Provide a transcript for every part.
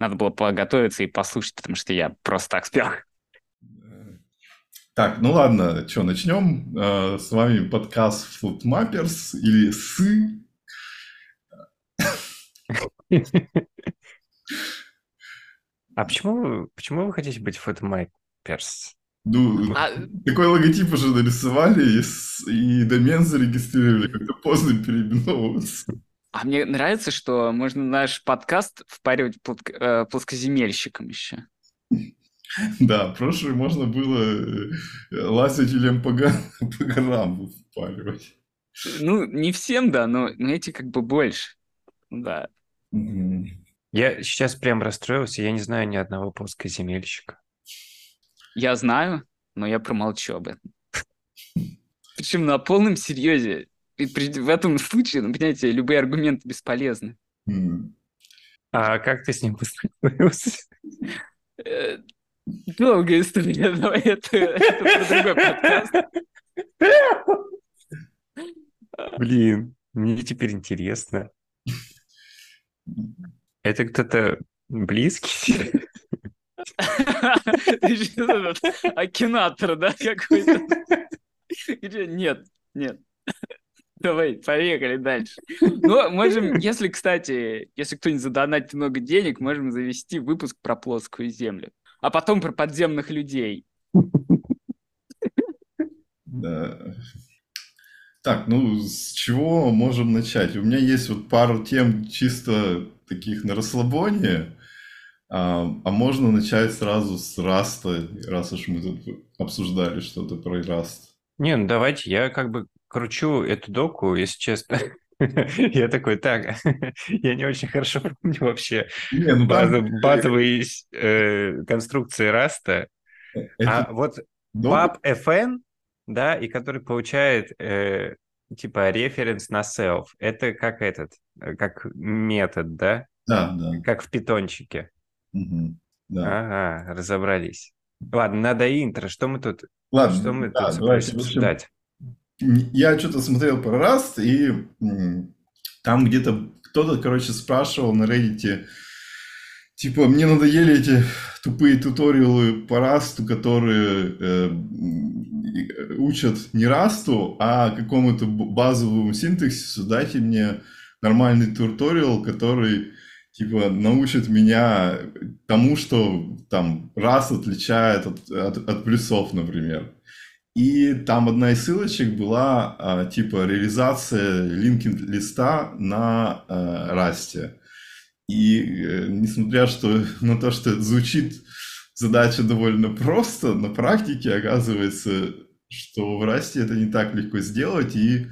Надо было подготовиться и послушать, потому что я просто так спел. Так, ну ладно, что, начнем. Э, С вами подкаст Footmappers или СЫ. А почему, вы- почему вы хотите быть фотомайперс? Ну, А, такой логотип уже нарисовали и, с- и домен зарегистрировали, как-то поздно переименовываться. а мне нравится, что можно наш подкаст впаривать плотк- э, плоскоземельщикам еще. Да, прошлое можно было э, лазателем по, го- по горам впаривать. Ну, не всем, да, но, но эти как бы больше. Да. Я сейчас прям расстроился, я не знаю ни одного плоскоземельщика. Я знаю, но я промолчу об этом. Причем на полном серьезе. И при- в этом случае, ну, понимаете, любые аргументы бесполезны. А как ты с ним познакомился? Э, Долгая история, давай это, это про другой подкаст. Блин, мне теперь интересно. Это кто-то близкий? Акинатор, да, какой-то? Нет, нет. Давай, поехали дальше. Ну, можем, если, кстати, если кто-нибудь задонатит много денег, можем завести выпуск про плоскую землю. А потом про подземных людей. Да. Так, ну с чего можем начать? У меня есть вот пару тем чисто таких на расслабоне, а, а можно начать сразу с Раста, раз уж мы тут обсуждали что-то про Раст. Не, ну давайте, я как бы кручу эту доку, если честно. Я такой, так, я не очень хорошо помню вообще Не, ну там базовые э, конструкции Раста. это А вот fn, да, и который получает э, типа референс на self, это как этот, э, как метод, да, Да, да. как в питончике. Да. Ага, разобрались. Ладно, надо интро. Что мы тут, Ладно, что мы да, тут давайте, обсуждать? Я что-то смотрел про Rust, и там где-то кто-то, короче, спрашивал на Reddit, типа, мне надоели эти тупые туториалы по Rust, которые э, учат не Rust, а какому-то базовому синтаксису. Дайте мне нормальный туториал, который типа научит меня тому, что там Rust отличает от, от, от плюсов, например. И там одна из ссылочек была а, типа реализация линкин листа на а, Расте. И э, несмотря что, на то, что звучит задача довольно просто, на практике оказывается, что в Расте это не так легко сделать. И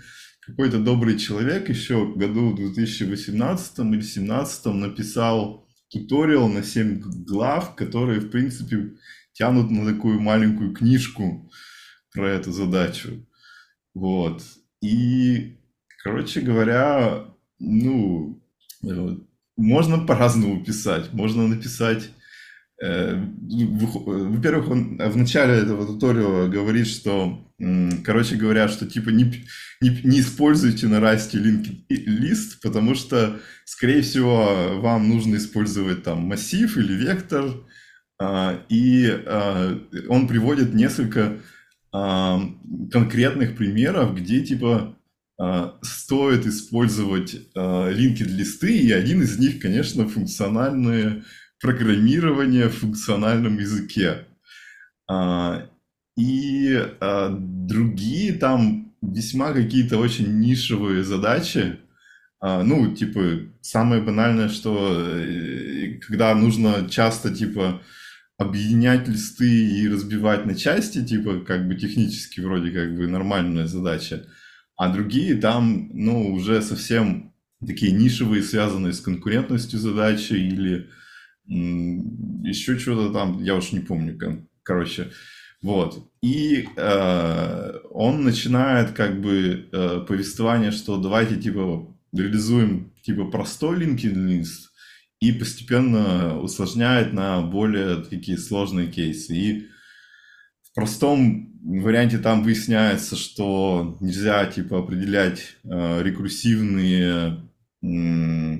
какой-то добрый человек еще году в 2018 или 2017 написал туториал на 7 глав, которые, в принципе, тянут на такую маленькую книжку про эту задачу. Вот. И, короче говоря, ну, э, можно по-разному писать. Можно написать... э, э, Во-первых, он в начале этого туториала говорит, что, короче говоря, что типа не, не, не используйте на расте лист, потому что, скорее всего, вам нужно использовать там массив или вектор, а, и а, он приводит несколько а, конкретных примеров, где типа стоит использовать linked листы, и один из них, конечно, функциональное программирование в функциональном языке. А, И а, другие там весьма какие-то очень нишевые задачи. А, Ну, типа, самое банальное, что э, когда нужно часто, типа, объединять листы и разбивать на части, типа, как бы технически вроде как бы нормальная задача, а другие там, ну, уже совсем такие нишевые, связанные с конкурентностью задачи или еще что-то там, я уж не помню, короче, вот. И э, он начинает как бы э, повествование, что давайте типа реализуем типа простой LinkedIn лист и постепенно усложняет на более такие сложные кейсы. И в простом варианте там выясняется, что нельзя типа определять э, рекурсивные э,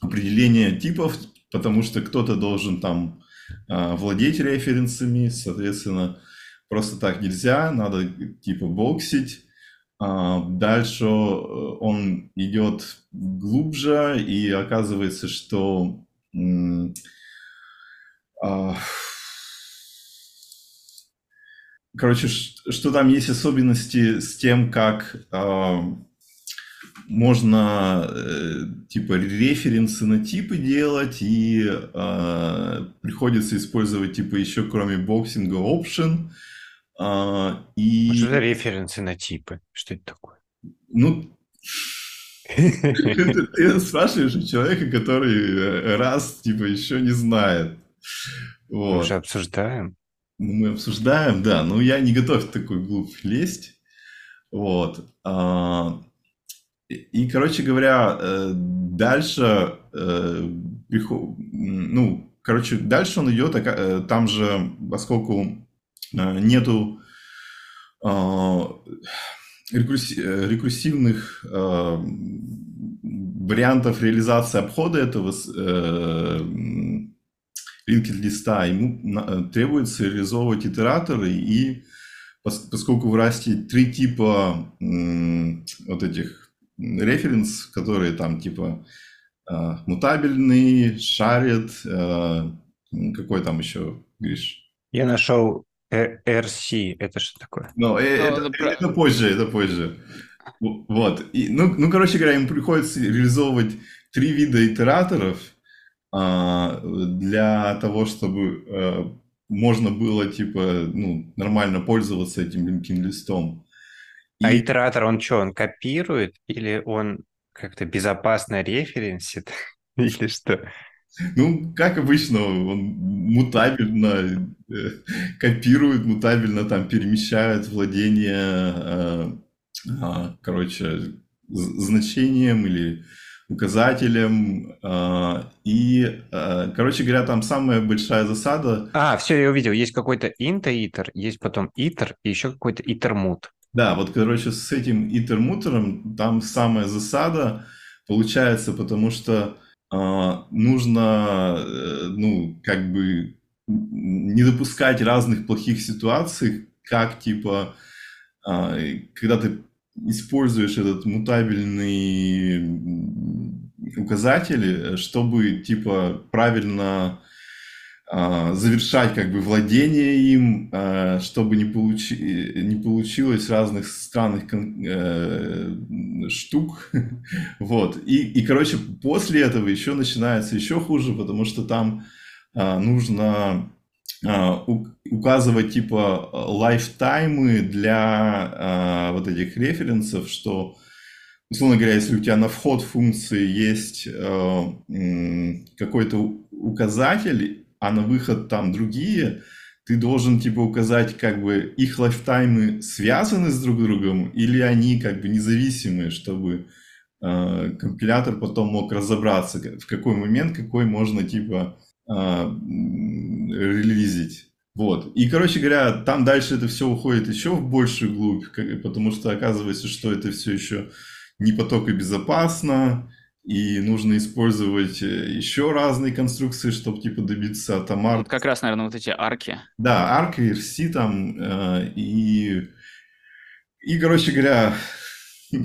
определения типов, потому что кто-то должен там э, владеть референсами, соответственно, просто так нельзя, надо типа боксить. А, дальше он идет глубже, и оказывается, что а, короче, что там есть особенности с тем, как а, можно э, типа референсы на типы делать, и приходится использовать типа еще кроме боксинга option, а, и... Что за референсы на типы? Что это такое? Ну, ты спрашиваешь у человека, который э, раз, типа, еще не знает. Мы же обсуждаем. Ну, мы обсуждаем, да. Но я не готов в такой глубь лезть. Вот. А, и, короче говоря, э, дальше, э, ну, короче, дальше он идет, там же, поскольку Э, нету рекурсивных вариантов реализации обхода этого э, linked листа, ему требуется реализовывать итераторы, и поскольку в Расте три типа вот этих референс, которые там типа а, мутабельный, шарит, какой там еще, Гриш? Я нашел RC, это что такое? Ну, э, это, это, это позже, это позже. Вот. И, ну, ну, короче говоря, им приходится реализовывать три вида итераторов а, для того, чтобы а, можно было, типа, ну, нормально пользоваться этим линкин листом. А И... А итератор, он что, он копирует или он как-то безопасно референсит? или что? Ну, как обычно, он мутабельно э, копирует, мутабельно там перемещает владение, э, э, короче, значением или указателем. Э, и, э, короче говоря, там самая большая засада... А, все, я увидел. Есть какой-то int итер, есть потом итер и еще какой-то itermut. Да, вот, короче, с этим itermuтером там самая засада получается, потому что а, нужно, э, ну, как бы не допускать разных плохих ситуаций, как, типа, а, когда ты используешь этот мутабельный указатель, чтобы, типа, правильно завершать как бы владение им, а, чтобы не, получи, не получилось разных странных э, штук. вот. И, и, короче, после этого еще начинается еще хуже, потому что там а, нужно указывать типа лайфтаймы для вот этих референсов, что условно говоря, если у тебя на вход функции есть какой-то указатель, а на выход там другие, ты должен типа указать, как бы их лайфтаймы связаны с друг другом или они как бы независимые, чтобы э, компилятор потом мог разобраться, в какой момент какой можно типа э, релизить. Вот. И, короче говоря, там дальше это все уходит еще в большую глубь, потому что оказывается, что это все еще не поток и безопасно, и нужно использовать э, еще разные конструкции, чтобы типа добиться атомар. Вот как раз, наверное, вот эти арки. Да, арки, RC там, э, и, и, короче говоря,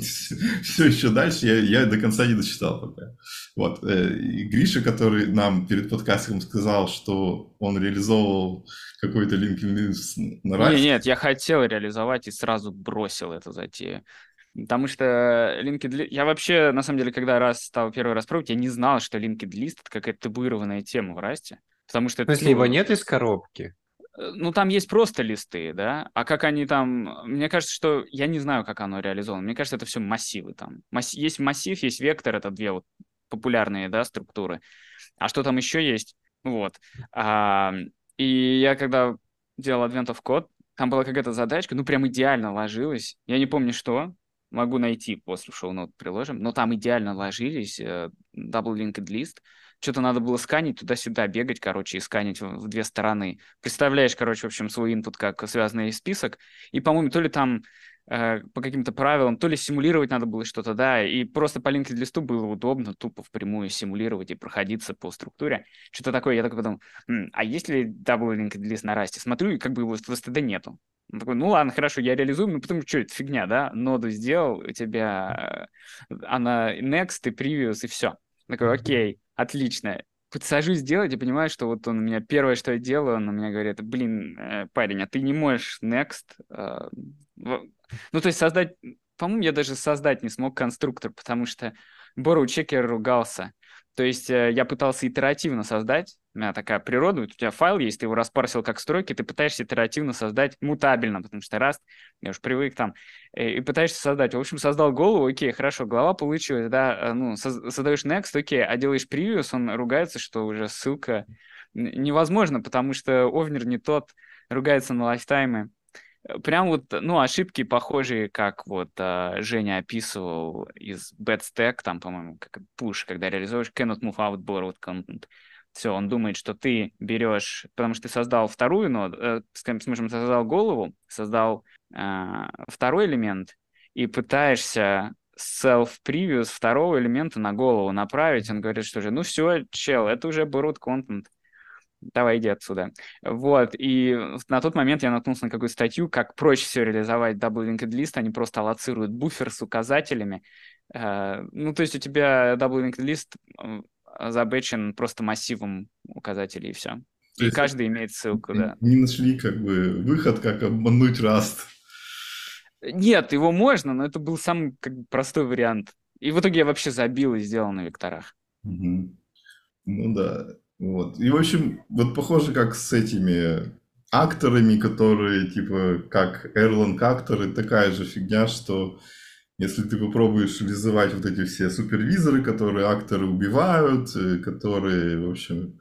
все еще дальше я, я до конца не дочитал пока. Вот. Э, и Гриша, который нам перед подкастом сказал, что он реализовывал какой-то LinkedIn на Нет, нет, я хотел реализовать и сразу бросил эту затею. Потому что linked list... Я вообще, на самом деле, когда раз стал первый раз пробовать, я не знал, что linked list — это какая-то табуированная тема в Расте. Потому что... Это, его нет из коробки? Э, ну, там есть просто листы, да, а как они там... Мне кажется, что... Я не знаю, как оно реализовано. Мне кажется, это все массивы там. Масс... Есть массив, есть вектор, это две вот популярные, да, структуры. А что там еще есть? Вот. А, и я когда делал Advent of Code, там была какая-то задачка, ну, прям идеально ложилась. Я не помню, что, могу найти после шоу-нот приложим, но там идеально ложились э, double linked list, что-то надо было сканить, туда-сюда бегать, короче, и сканить в, две стороны. Представляешь, короче, в общем, свой input как связанный список, и, по-моему, то ли там э, по каким-то правилам, то ли симулировать надо было что-то, да, и просто по linked листу было удобно тупо впрямую симулировать и проходиться по структуре. Что-то такое, я такой подумал, М, а есть ли double linked лист на расте? Смотрю, и как бы его в std нету. Он такой, ну ладно, хорошо, я реализую, ну потому что это фигня, да, ноду сделал, у тебя э, она next и previous, и все. Такой, окей, отлично. Сажусь делать и понимаю, что вот он у меня первое, что я делаю, он у меня говорит, блин, э, парень, а ты не можешь next. э, Ну, то есть создать, по-моему, я даже создать не смог конструктор, потому что Бору Чекер ругался. То есть э, я пытался итеративно создать, у меня такая природа, у тебя файл есть, ты его распарсил как строки, ты пытаешься итеративно создать мутабельно, потому что раз, я уж привык там, э, и пытаешься создать. В общем, создал голову, окей, хорошо, голова получилась, да, э, ну, соз- создаешь next, окей, а делаешь previous, он ругается, что уже ссылка невозможно, потому что овнер не тот, ругается на лайфтаймы. Э, Прям вот, ну, ошибки похожие, как вот а, Женя описывал из Bad Stack, там, по-моему, как push, когда реализуешь cannot move out borrowed content. Все, он думает, что ты берешь, потому что ты создал вторую ноду, э, скажем, создал голову, создал а, второй элемент и пытаешься self-previous второго элемента на голову направить. Он говорит, что же, ну все, чел, это уже borrowed content давай иди отсюда. Вот, и на тот момент я наткнулся на какую-то статью, как проще все реализовать double linked list, они просто аллоцируют буфер с указателями. Э, Ну, то есть у тебя double linked list забэчен просто массивом указателей, и все. То И есть каждый имеет ссылку, да. Не нашли как бы выход, как обмануть Rust. Нет, его можно, но это был самый как бы, простой вариант. И в итоге я вообще забил и сделал на векторах. Мгм. Ну да, вот. И, в общем, вот похоже, как с этими акторами, которые, типа, как Erlang акторы, такая же фигня, что если ты попробуешь реализовать вот эти все супервизоры, которые акторы убивают, э, которые, в общем,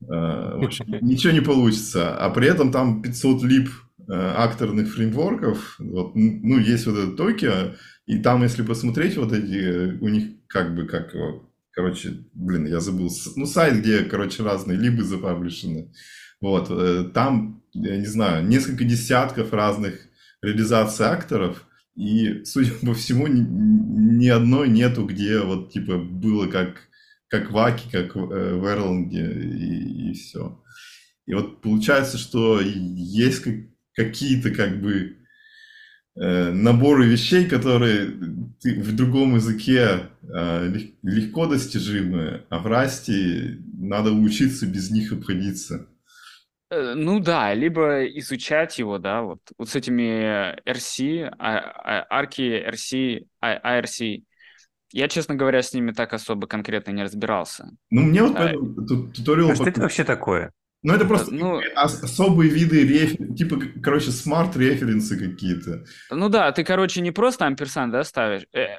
э, в общем, ничего не получится. А при этом там 500 лип э, акторных фреймворков, вот, ну, есть вот этот Tokyo, и там, если посмотреть вот эти, э, у них как бы, как его, короче, блин, я забыл, ну, сайт, где, короче, разные либы запаблишены, вот, э, там, я не знаю, несколько десятков разных реализаций акторов, и, судя по всему, ни, ни одной нету, где вот, типа, было как, как в Аке, как в, э, Erlang, и, и все. И вот получается, что есть как- какие-то как бы наборы вещей, которые ты в другом языке э, лег- легко достижимы, а в Расте надо учиться без них обходиться. Э, Ну да, либо изучать его, да, вот, вот с этими RC, а- а- арки RC, а- ARC. Я, честно говоря, с ними так особо конкретно не разбирался. Ну, мне вот ту- туториал... А что это вообще такое? Ну, это просто Ну, ос- особые виды, реф- типа, короче, смарт-референсы какие-то. ну да, ты, короче, не просто амперсанд, да, ставишь. Э,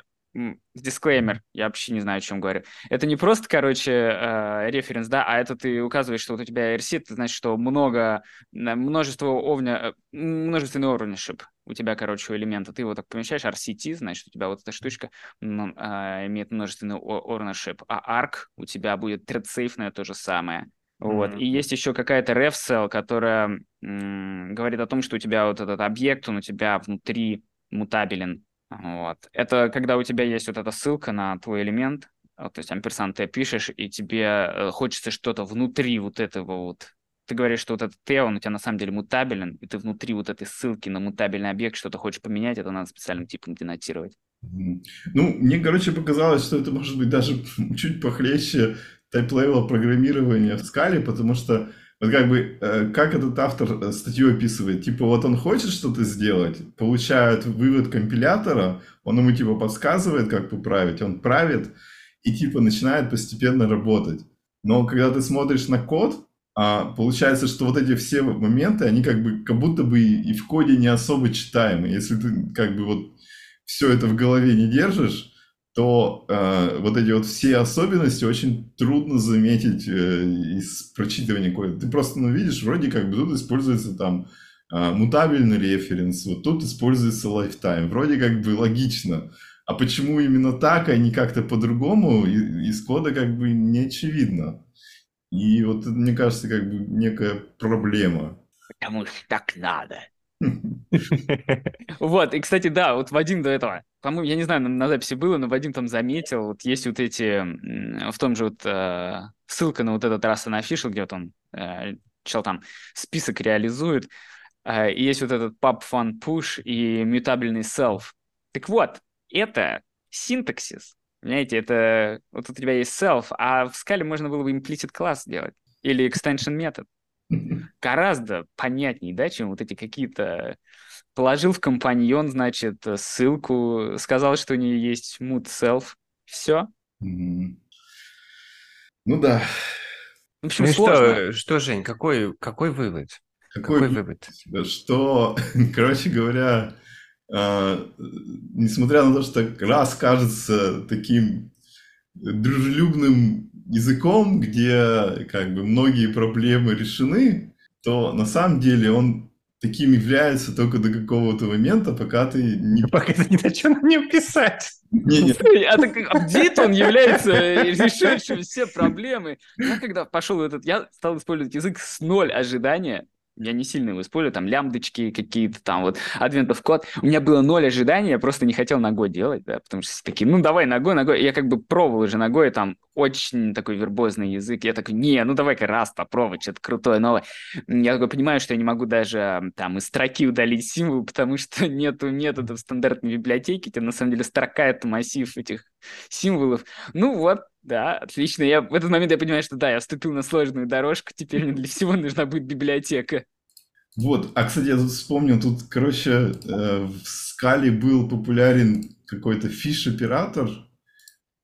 дисклеймер, я вообще не знаю, о чем говорю. Это не просто, короче, э, референс, да, а это ты указываешь, что вот у тебя RC, это значит, что много, на- множество овня, э, множественный ownership у тебя, короче, у элемента. Ты его так помещаешь, RCT, значит, у тебя вот эта штучка ну, а, имеет множественный ownership, а arc у тебя будет thread-сейфное то же самое. Вот. Мгм. И есть еще какая-то ref cell, которая м, говорит о том, что у тебя вот этот объект, он у тебя внутри мутабелен. Вот. Это когда у тебя есть вот эта ссылка на твой элемент, то есть амперсант ты пишешь, и тебе э, хочется что-то внутри вот этого вот. Ты говоришь, что вот этот Т, он у тебя на самом деле мутабелен, и ты внутри вот этой ссылки на мутабельный объект что-то хочешь поменять, это надо специальным типом денотировать. Ну, мне, короче, показалось, что это может быть даже чуть похлеще type-level программирования в Scala, потому что вот как бы, э, как этот автор э, статью описывает, типа вот он хочет что-то сделать, получает вывод компилятора, он ему типа подсказывает, как поправить, он правит и типа начинает постепенно работать. Но когда ты смотришь на код, а, получается, что вот эти все моменты, они как бы как будто бы и в коде не особо читаемы. Если ты как бы вот все это в голове не держишь, то э, вот эти вот все особенности очень трудно заметить э, из прочитывания кода. Ты просто, ну, видишь, вроде как бы тут используется там э, мутабельный референс, вот тут используется lifetime. Вроде как бы логично, а почему именно так, а не как-то по-другому, из кода как бы не очевидно. И вот это, мне кажется, как бы некая проблема. Потому что так надо. Вот, и, кстати, да, вот Вадим до этого, по-моему, я не знаю, на, записи было, но Вадим там заметил, вот есть вот эти, в том же вот, э, ссылка на вот этот раз на Official, где вот он, э, чел там список реализует, э, и есть вот этот pub fun push и мютабельный self. Так вот, это синтаксис, понимаете, это, вот у тебя есть self, а в скале можно было бы implicit класс сделать или extension метод гораздо понятнее, да, чем вот эти какие-то... Положил в компаньон, значит, ссылку, сказал, что у нее есть mood self. Все. Ну да. В общем, ну сложно. Что, что, Жень, какой, какой вывод? Какой, какой вывод? Что, короче говоря, э, несмотря на то, что раз кажется таким дружелюбным языком, где как бы многие проблемы решены, то на самом деле он таким является только до какого-то момента, пока ты не... Пока ты не начал на нем писать. Не, не. А, так, а где-то он является решившим все проблемы. Я когда пошел этот, я стал использовать язык с ноль ожидания, я не сильно его использую, там лямбдочки какие-то, там вот адвентов код. У меня было ноль ожиданий, я просто не хотел ногой делать, да, потому что такие, ну давай ногой, ногой. Я как бы пробовал уже ногой, там очень такой вербозный язык. Я такой, не, ну давай-ка раз попробовать, что-то крутое, новое. Я такой понимаю, что я не могу даже там из строки удалить символ, потому что нету метода в стандартной библиотеке, где на самом деле строка — это массив этих символов. Ну вот, да, отлично. Я, в этот момент я понимаю, что да, я вступил на сложную дорожку, теперь мне для всего нужна будет библиотека. Вот, а, кстати, я тут вспомнил, тут, короче, э, в скале был популярен какой-то фиш-оператор,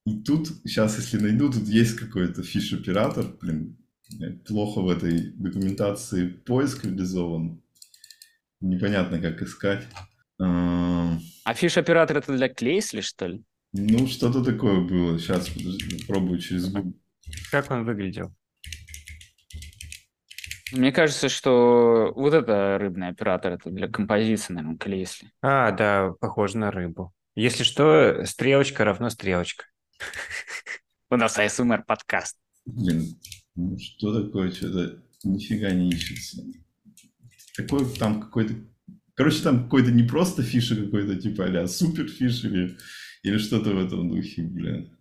и тут, сейчас, если найду, тут есть какой-то фиш-оператор, блин, плохо в этой документации поиск реализован, непонятно, как искать. А, а фиш-оператор это для Клейсли, что ли? Ну, что-то такое было. Сейчас, подожди, попробую через Google. Как он выглядел? Мне кажется, что вот это рыбный оператор, это для композиции, наверное, Клейсли. А, да, похоже на рыбу. Если что, стрелочка равно стрелочка. У нас АСМР подкаст. Блин, ну что такое, что-то нифига не ищется. Такой там какой-то... Короче, там какой-то не просто фиши какой-то, типа а супер фиш или или что-то в этом духе, блин.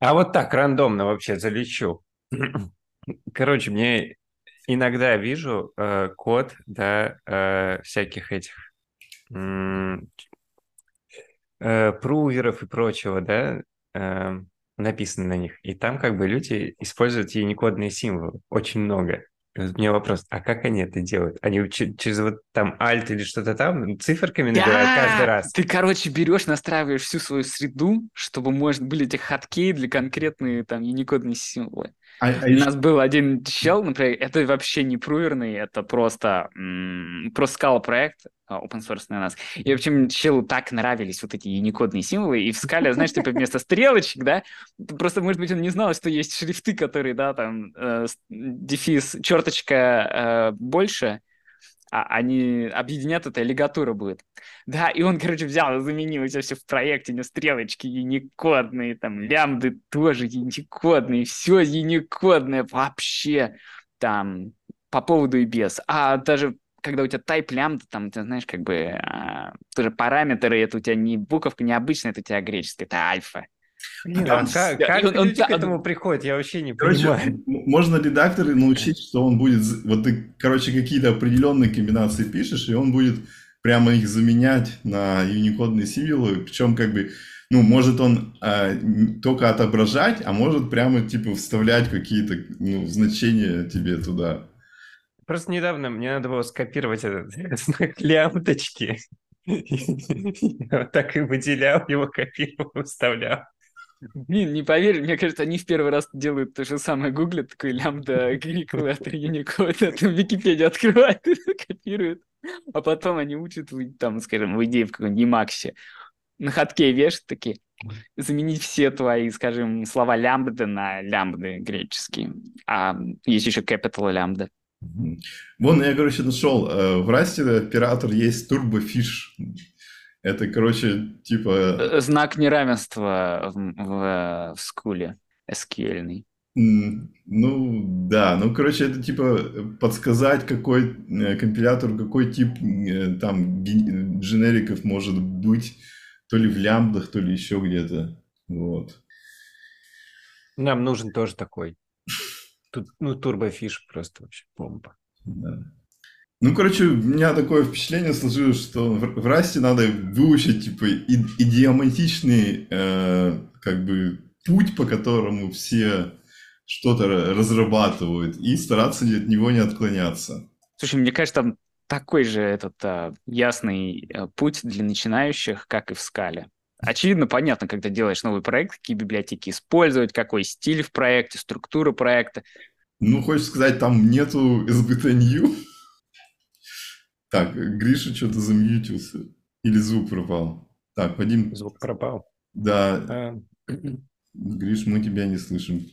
А вот так рандомно вообще залечу. Короче, мне иногда вижу э, код, да, э, всяких этих э, пруверов и прочего, да, э, написано на них. И там как бы люди используют юникодные символы. Очень много. У меня вопрос, а как они это делают? Они через вот там альт или что-то там циферками набирают да! каждый раз? Ты, короче, берешь, настраиваешь всю свою среду, чтобы, может, были эти хатки для конкретные там юникодные символы. А, а У нас был один чел, например, это вообще не пруверный, это просто, м- просто скала проект, а, open source на нас. И, в общем, челу так нравились вот эти юникодные символы, и в скале, знаешь, типа вместо стрелочек, да, просто, может быть, он не знал, что есть шрифты, которые, да, там, э, дефис, черточка э, больше, а они объединят это, лигатура будет. Да, и он, короче, взял и заменил это все в проекте, не стрелочки юникодные, там, лямбды тоже юникодные, все юникодное вообще, там, по поводу и без. А даже когда у тебя type лямбда, там, ты знаешь, как бы, а, тоже параметры, это у тебя не буковка, не обычная, это у тебя греческая, это альфа. Блин, как, как он, люди он, к этому приходят, я вообще не короче, понимаю. Можно редакторы научить, что он будет... Вот ты, короче, какие-то определенные комбинации пишешь, и он будет прямо их заменять на юникодные символы, причем как бы, ну, может он э, только отображать, а может прямо, типа, вставлять какие-то ну, значения тебе туда. Просто недавно мне надо было скопировать этот знак лямбдочки. Я вот так и выделял его, копировал, вставлял. Блин, не поверь, мне кажется, они в первый раз делают то же самое, гуглят, такой лямбда, calculator, Unicode, это в Википедии открывают, копируют, а потом они учат, там, скажем, в идее в каком-нибудь Emacs, на хатке вешают такие, заменить все твои, скажем, слова лямбда на лямбды греческие, а есть еще capital лямбда. Вон, я, короче, нашел, э, в Расте оператор есть турбофиш, Это, короче, типа... Э, знак неравенства в, в, в скуле SQL. Ну, да, ну, короче, это типа подсказать, какой э, компилятор, какой тип э, там дженериков может быть, то ли в лямбдах, то ли еще где-то, вот. Нам нужен тоже такой. Тут, ну, турбофиш просто вообще бомба. Да. Ну, короче, у меня такое впечатление сложилось, что в, в Расте надо выучить, типа, и, идиоматичный, э, как бы, путь, по которому все что-то разрабатывают, и стараться от него не отклоняться. Слушай, мне кажется, там такой же этот а, ясный а, путь для начинающих, как и в скале. Очевидно, понятно, когда делаешь новый проект, какие библиотеки использовать, какой стиль в проекте, структура проекта. Ну, хочешь сказать, там нету SBT Так, Гриша что-то замьютился. Или звук пропал. Так, Вадим. Звук пропал. Да. А... Гриш, мы тебя не слышим.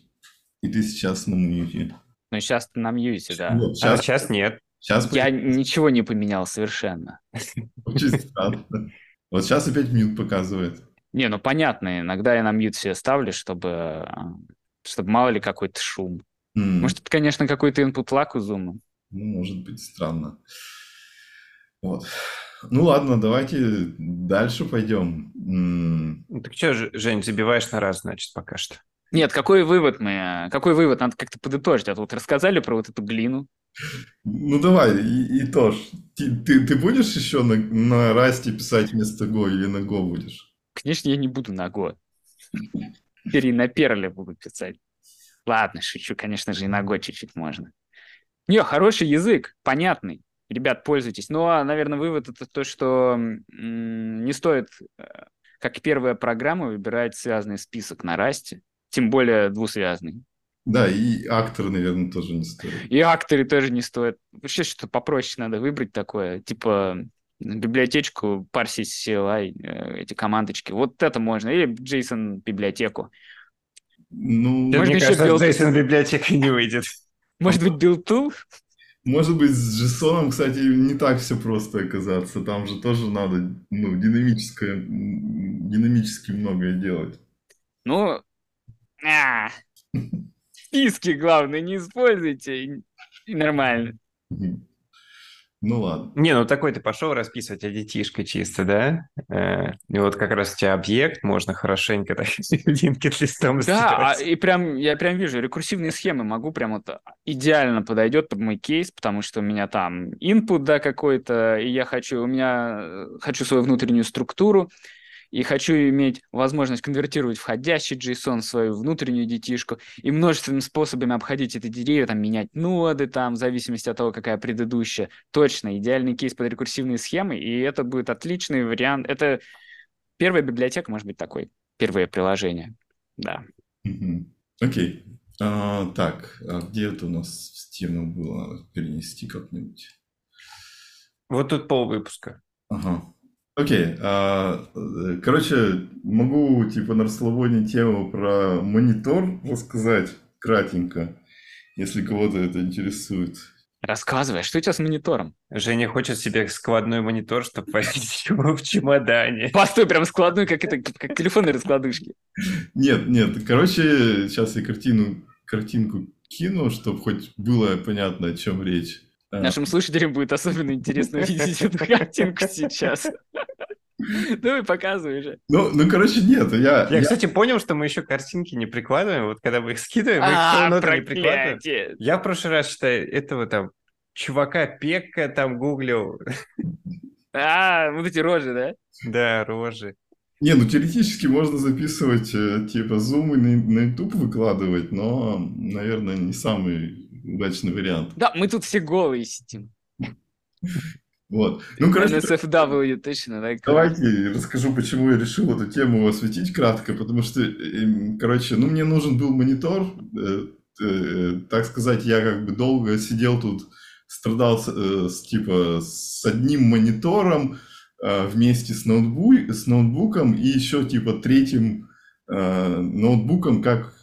И ты сейчас на мьюте. Ну, сейчас ты на мьюте, да. Вот, сейчас... А сейчас нет. Сейчас... Я ничего не поменял совершенно. Очень странно. Вот сейчас опять mute показывает. Не, ну понятно, иногда я на mute все ставлю, чтобы, чтобы мало ли какой-то шум. Mm. Может, это, конечно, какой-то input lag у Zoom. Ну, может быть, странно. Вот. Ну ладно, давайте дальше пойдем. Ну, так что, Жень, забиваешь на раз, значит, пока что. Нет, какой вывод мы... Какой вывод? Надо как-то подытожить. А то вот рассказали про вот эту глину. Ну давай, и, и тоже. Ты, ты, ты будешь еще на, на расте писать вместо Го или на Го будешь? Конечно, я не буду на Го. Теперь и на Перле буду писать. Ладно, шучу, конечно же, и на Го чуть-чуть можно. Не, хороший язык, понятный. Ребят, пользуйтесь. Ну, а, наверное, вывод это то, что не стоит, э, как первая программа, выбирать связанный список на расте тем более двусвязный. Да, и акторы, наверное, тоже не стоят. И акторы тоже не стоят. Вообще что-то попроще надо выбрать такое, типа библиотечку парсить CLI, э, эти командочки. Вот это можно. Или JSON библиотеку. Ну, Может, мне кажется. JSON библиотека не выйдет. Может быть, build tool? Может быть, с JSON, кстати, не так все просто оказаться. Там же тоже надо ну, динамическое, динамически многое делать. Ну, а, списки, главное, не используйте. И нормально. Ну ладно. Не, ну такой ты пошел расписывать адитишкой чисто, да? Э, и вот как раз у тебя объект, можно хорошенько так линкет листом Да, а, и прям, я прям вижу, рекурсивные схемы могу прям вот идеально подойдет под мой кейс, потому что у меня там input, да, какой-то, и я хочу, у меня э, хочу свою внутреннюю структуру, и хочу иметь возможность конвертировать входящий JSON в свою внутреннюю детишку и множественными способами обходить это деревья, там, менять ноды, там, в зависимости от того, какая предыдущая. Точно, идеальный кейс под рекурсивные схемы, и это будет отличный вариант. Это первая библиотека, может быть, такой, первое приложение, да. Окей. Okay. А, так, а где это у нас в стену было перенести как-нибудь? Вот тут пол выпуска. Ага. Окей, а, э, короче, могу типа на расслабоне тему про монитор рассказать кратенько, если кого-то это интересует. Рассказывай, что у тебя с монитором? Женя хочет себе складной монитор, чтобы возить его в чемодане. Постой, прям складной, как это, как телефонные раскладушки. Нет, нет, короче, сейчас я картину, картинку кину, чтобы хоть было понятно, о чем речь. Нашим слушателям будет особенно интересно видеть эту картинку сейчас. Давай показывай же. Ну, ну, короче, нет, я... Я, кстати, понял, что мы еще картинки не прикладываем. Вот когда мы их скидываем, мы их а, не прикладываем. Я в прошлый раз, считаю, этого там чувака Пекка там гуглил. А, вот эти рожи, да? Да, рожи. Не, ну теоретически можно записывать, э, типа, зумы на, на YouTube выкладывать, но, наверное, не самый удачный вариант. Да, мы тут все голые сидим. Вот. Ну, короче, NSFW, точно, да? Давайте расскажу, почему я решил эту тему осветить кратко, потому что, эм, короче, ну, мне нужен был монитор, э, э, так сказать, я как бы долго сидел тут, страдал с, э, типа, с одним монитором вместе с, ноутбу с ноутбуком и еще, типа, третьим ноутбуком как,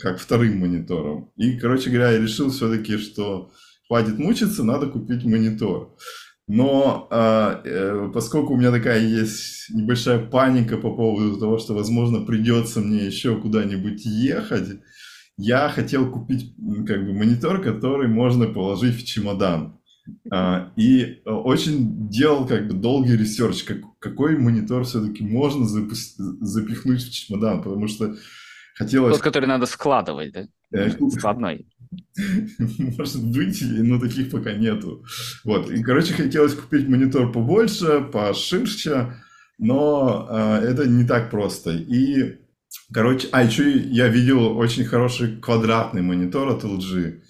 как вторым монитором. И, короче говоря, я решил все-таки, что хватит мучиться, надо купить монитор. Но э, э, поскольку у меня такая есть небольшая паника по поводу того, что, возможно, придется мне еще куда-нибудь ехать, я хотел купить как бы монитор, который можно положить в чемодан. А, и очень делал как бы долгий research, как, какой монитор все-таки можно запусти, запихнуть в чемодан, потому что хотелось... Тот, который надо складывать, да? Э, Складной. Может быть, но таких пока нету. Вот. И, короче, хотелось купить монитор побольше, поширше, но э, это не так просто. И, короче, а еще я видел очень хороший квадратный монитор от LG, э,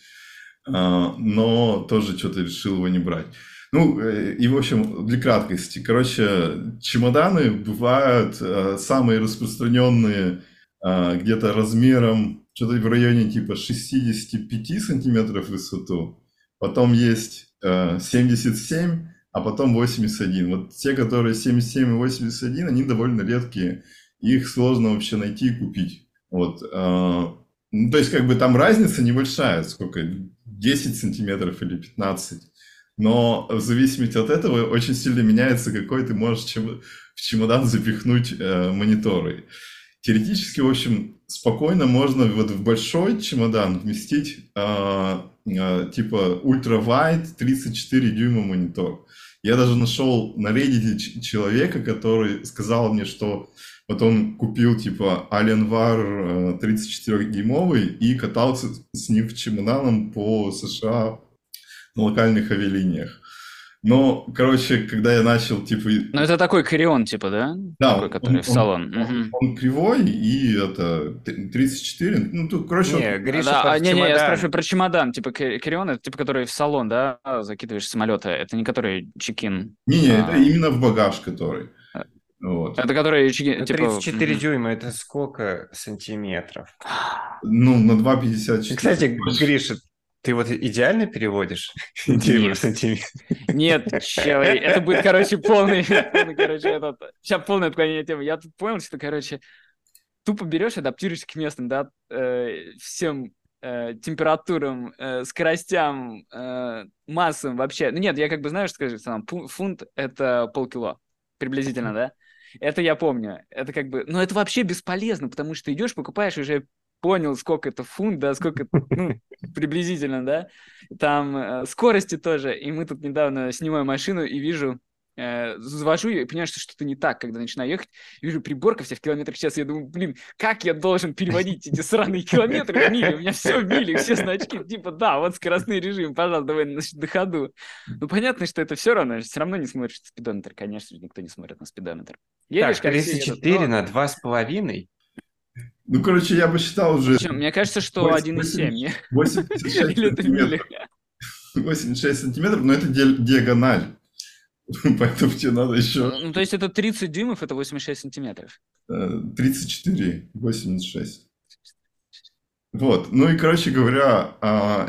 но тоже что-то решил его не брать. Ну, э, и, в общем, для краткости. Короче, чемоданы бывают э, самые распространенные э, где-то размером что-то в районе типа 65 сантиметров в высоту. Потом есть э, 77, а потом 81. Вот те, которые 77 и 81, они довольно редкие. Их сложно вообще найти и купить. Вот. Э, ну, то есть, как бы там разница небольшая, сколько, 10 сантиметров или 15. Но в зависимости от этого очень сильно меняется, какой ты можешь чем, в чемодан запихнуть э, мониторы. Теоретически, в общем, спокойно можно вот в большой чемодан вместить э, э, типа ультра-вайд 34 дюйма монитор. Я даже нашел на Reddit человека, который сказал мне, что вот он купил типа Alienware 34-дюймовый и катался с ним в чемоданом по США на локальных авиалиниях. Но, короче, когда я начал, типа... Ну, это такой крион, типа, да? Да. Такой, который он, в салон. Он, угу. он кривой, и это 34, ну, тут, короче... Не, он... Гриша да, не, не, я спрашиваю про чемодан, типа крион, это типа, который в салон, да, закидываешь самолета, это не который чекин. Не-не, а... это именно в багаж который. А, вот. Это который чекин, ну, типа... 34 угу. дюйма, это сколько сантиметров? Ну, на 2,54. Кстати, Гриша, ты вот идеально переводишь? Нет, Нет чел, это будет, короче, полный, полный короче, этот, сейчас полное отклонение темы. Я тут понял, что, короче, тупо берешь, адаптируешься к местным, да, э, всем э, температурам, э, скоростям, э, массам вообще. Ну нет, я как бы знаю, что скажешь, там, фунт — это полкило, приблизительно, да? Это я помню. Это как бы... Но это вообще бесполезно, потому что идешь, покупаешь уже понял, сколько это фунт, да, сколько, ну, приблизительно, да, там э, скорости тоже, и мы тут недавно снимаем машину и вижу, э, завожу ее и понимаю, что что-то не так, когда начинаю ехать, вижу приборка вся в километрах в час, я думаю, блин, как я должен переводить эти сраные километры в мили, у меня все в мили, все значки, типа, да, вот скоростной режим, пожалуйста, давай значит, на ходу. Ну, понятно, что это все равно, все равно не смотришь спидометр, конечно же, никто не смотрит на спидометр. Едешь, так, 34 едут, но... на 2,5? Ну, короче, я бы считал уже... Причем, мне кажется, что 1,7. 86 сантиметров. 86 сантиметров, но это диагональ. Поэтому тебе надо еще... Ну, то есть это 30 дюймов, это 86 сантиметров. 34, 86. Вот. Ну и, короче говоря, а,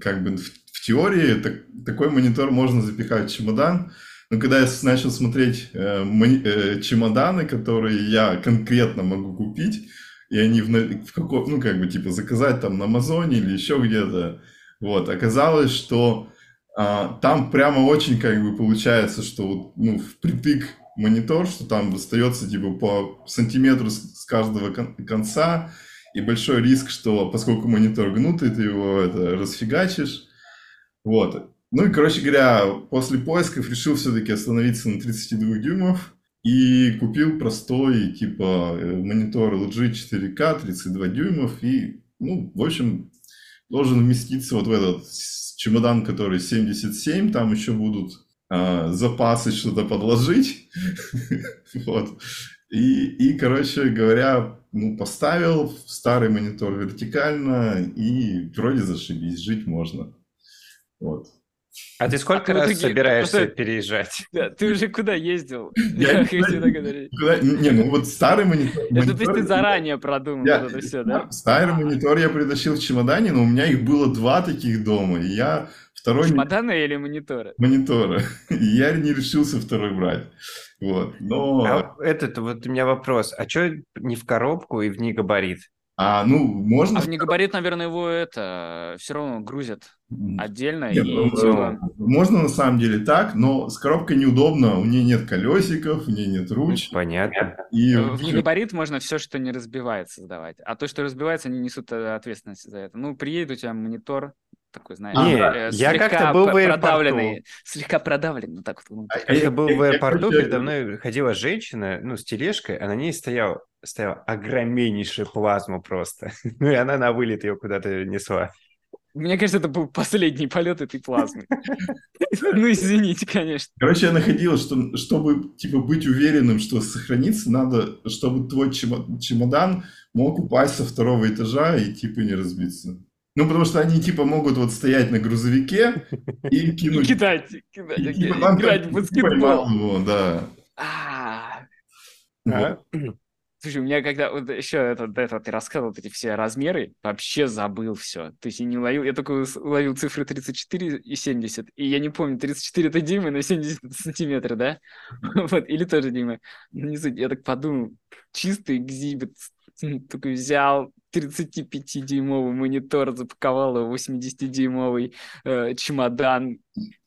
как бы в, теории так, такой монитор можно запихать в чемодан, но когда я начал смотреть э, э, чемоданы, которые я конкретно могу купить, и они в, в каком, ну, как бы, типа, заказать там на Амазоне или еще где-то, вот, оказалось, что а, там прямо очень, как бы, получается, что, ну, впритык монитор, что там остается, типа, по сантиметру с, с каждого кон- конца, и большой риск, что, поскольку монитор гнутый, ты его это расфигачишь, вот. Ну и, короче говоря, после поисков решил все-таки остановиться на 32 дюймов, и купил простой, типа, э, монитор LG 4K, 32 дюймов, и, ну, в общем, должен вместиться вот в этот чемодан, который 77, там еще будут а, запасы что-то подложить, вот. И, и, короче говоря, ну, поставил старый монитор вертикально, и вроде зашибись, жить можно. Вот. А ты сколько а раз итоге, собираешься просто... переезжать? Да, ты уже куда ездил? Я никуда, не, ну вот старый монитор. Это то есть ты заранее продумал я, это все, да? Старый монитор я притащил в чемодане, но у меня их было два таких дома, и я второй... Чемоданы или мониторы? Мониторы. И я не решился второй брать. Вот, но... А этот, вот у меня вопрос, а что не в коробку и в негабарит? А, ну, можно... А в негабарит, наверное, его это все равно грузят отдельно. Нет, и, ну, типа, Можно на самом деле так, но с коробкой неудобно, у нее нет колесиков, у нее нет ручек. Понятно. И в негабарит можно все, что не разбивается, сдавать. А то, что разбивается, они несут э, ответственность за это. Ну, приедет у тебя монитор, такой, знаешь, Не, э, я слегка как-то был в аэропорту. продавленный, слегка продавленный, ну так вот. ну, А- я- был в аэропорту, передо мной ходила женщина, ну, с тележкой, а на ней стоял, стояла огромнейшая плазма просто. Ну, и она на вылет ее куда-то несла. Мне кажется, это был последний полет этой плазмы. Ну, извините, конечно. Короче, я находил, что чтобы типа быть уверенным, что сохранится, надо, чтобы твой чемо- чемодан мог упасть со второго этажа и типа не разбиться. Ну, потому что они типа могут вот стоять на грузовике и И кинуть. кидать, кидать, и, типа, там играть в поймал баскетбол. его, да. А, А? Слушай, у меня когда вот еще это, до этого ты рассказывал вот эти все размеры, вообще забыл все. То есть я не уловил, я только уловил цифры 34 и 70, и я не помню, 34 это Дима на 70 это сантиметры, да? Вот, или тоже Дима. Ну, не суть, я так подумал, чистый экзибит, такой взял 35-дюймовый монитор, запаковал его в 80-дюймовый э, чемодан,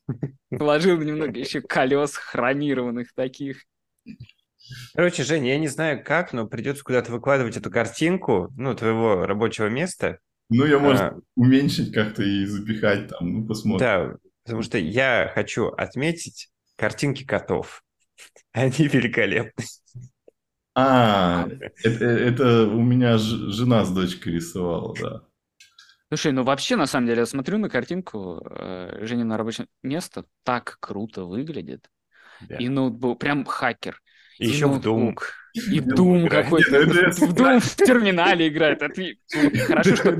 положил немного еще колес хромированных таких, Короче, Женя, я не знаю как, но придется куда-то выкладывать эту картинку, ну, твоего рабочего места. Ну, я, может, А, уменьшить как-то и запихать там, ну, посмотрим. Да, потому что я хочу отметить картинки котов. Они великолепны. А, это, это у меня жена с дочкой рисовала, да. Слушай, ну вообще, на самом деле, я смотрю на картинку э, Жени на рабочем место, так круто выглядит. Да. И ноутбук, прям хакер. И еще в Doom. И в Doom какой-то. В Doom в терминале играет. Хорошо, что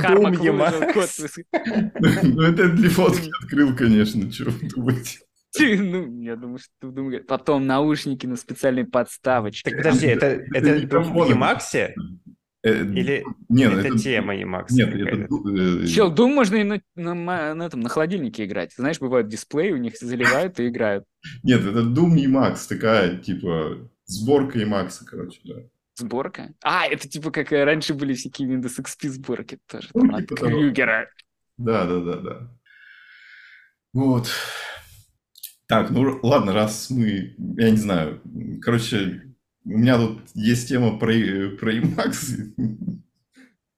код. выс- Ну, это для фотки открыл, конечно, что вы думаете. Ну, я думаю, что играет. Потом наушники на специальной подставочке. Так подожди, это, Это это в Emacs? Э, Или Нет, это, это- тема Emacs? Нет, это... э, Чел, Doom можно и на, на на этом, на холодильнике играть. Знаешь, бывают дисплеи, у них заливают и играют. Нет, это Doom Emacs, такая, типа, сборка Emacs, короче, да. Сборка? А, это типа как э, раньше были всякие Windows XP сборки тоже. Ну, Там, от типа того. Крюгера. Да, да, да, да. Вот. Так, ну ладно, раз мы, я не знаю, короче, у меня тут есть тема про, э, про Emacs.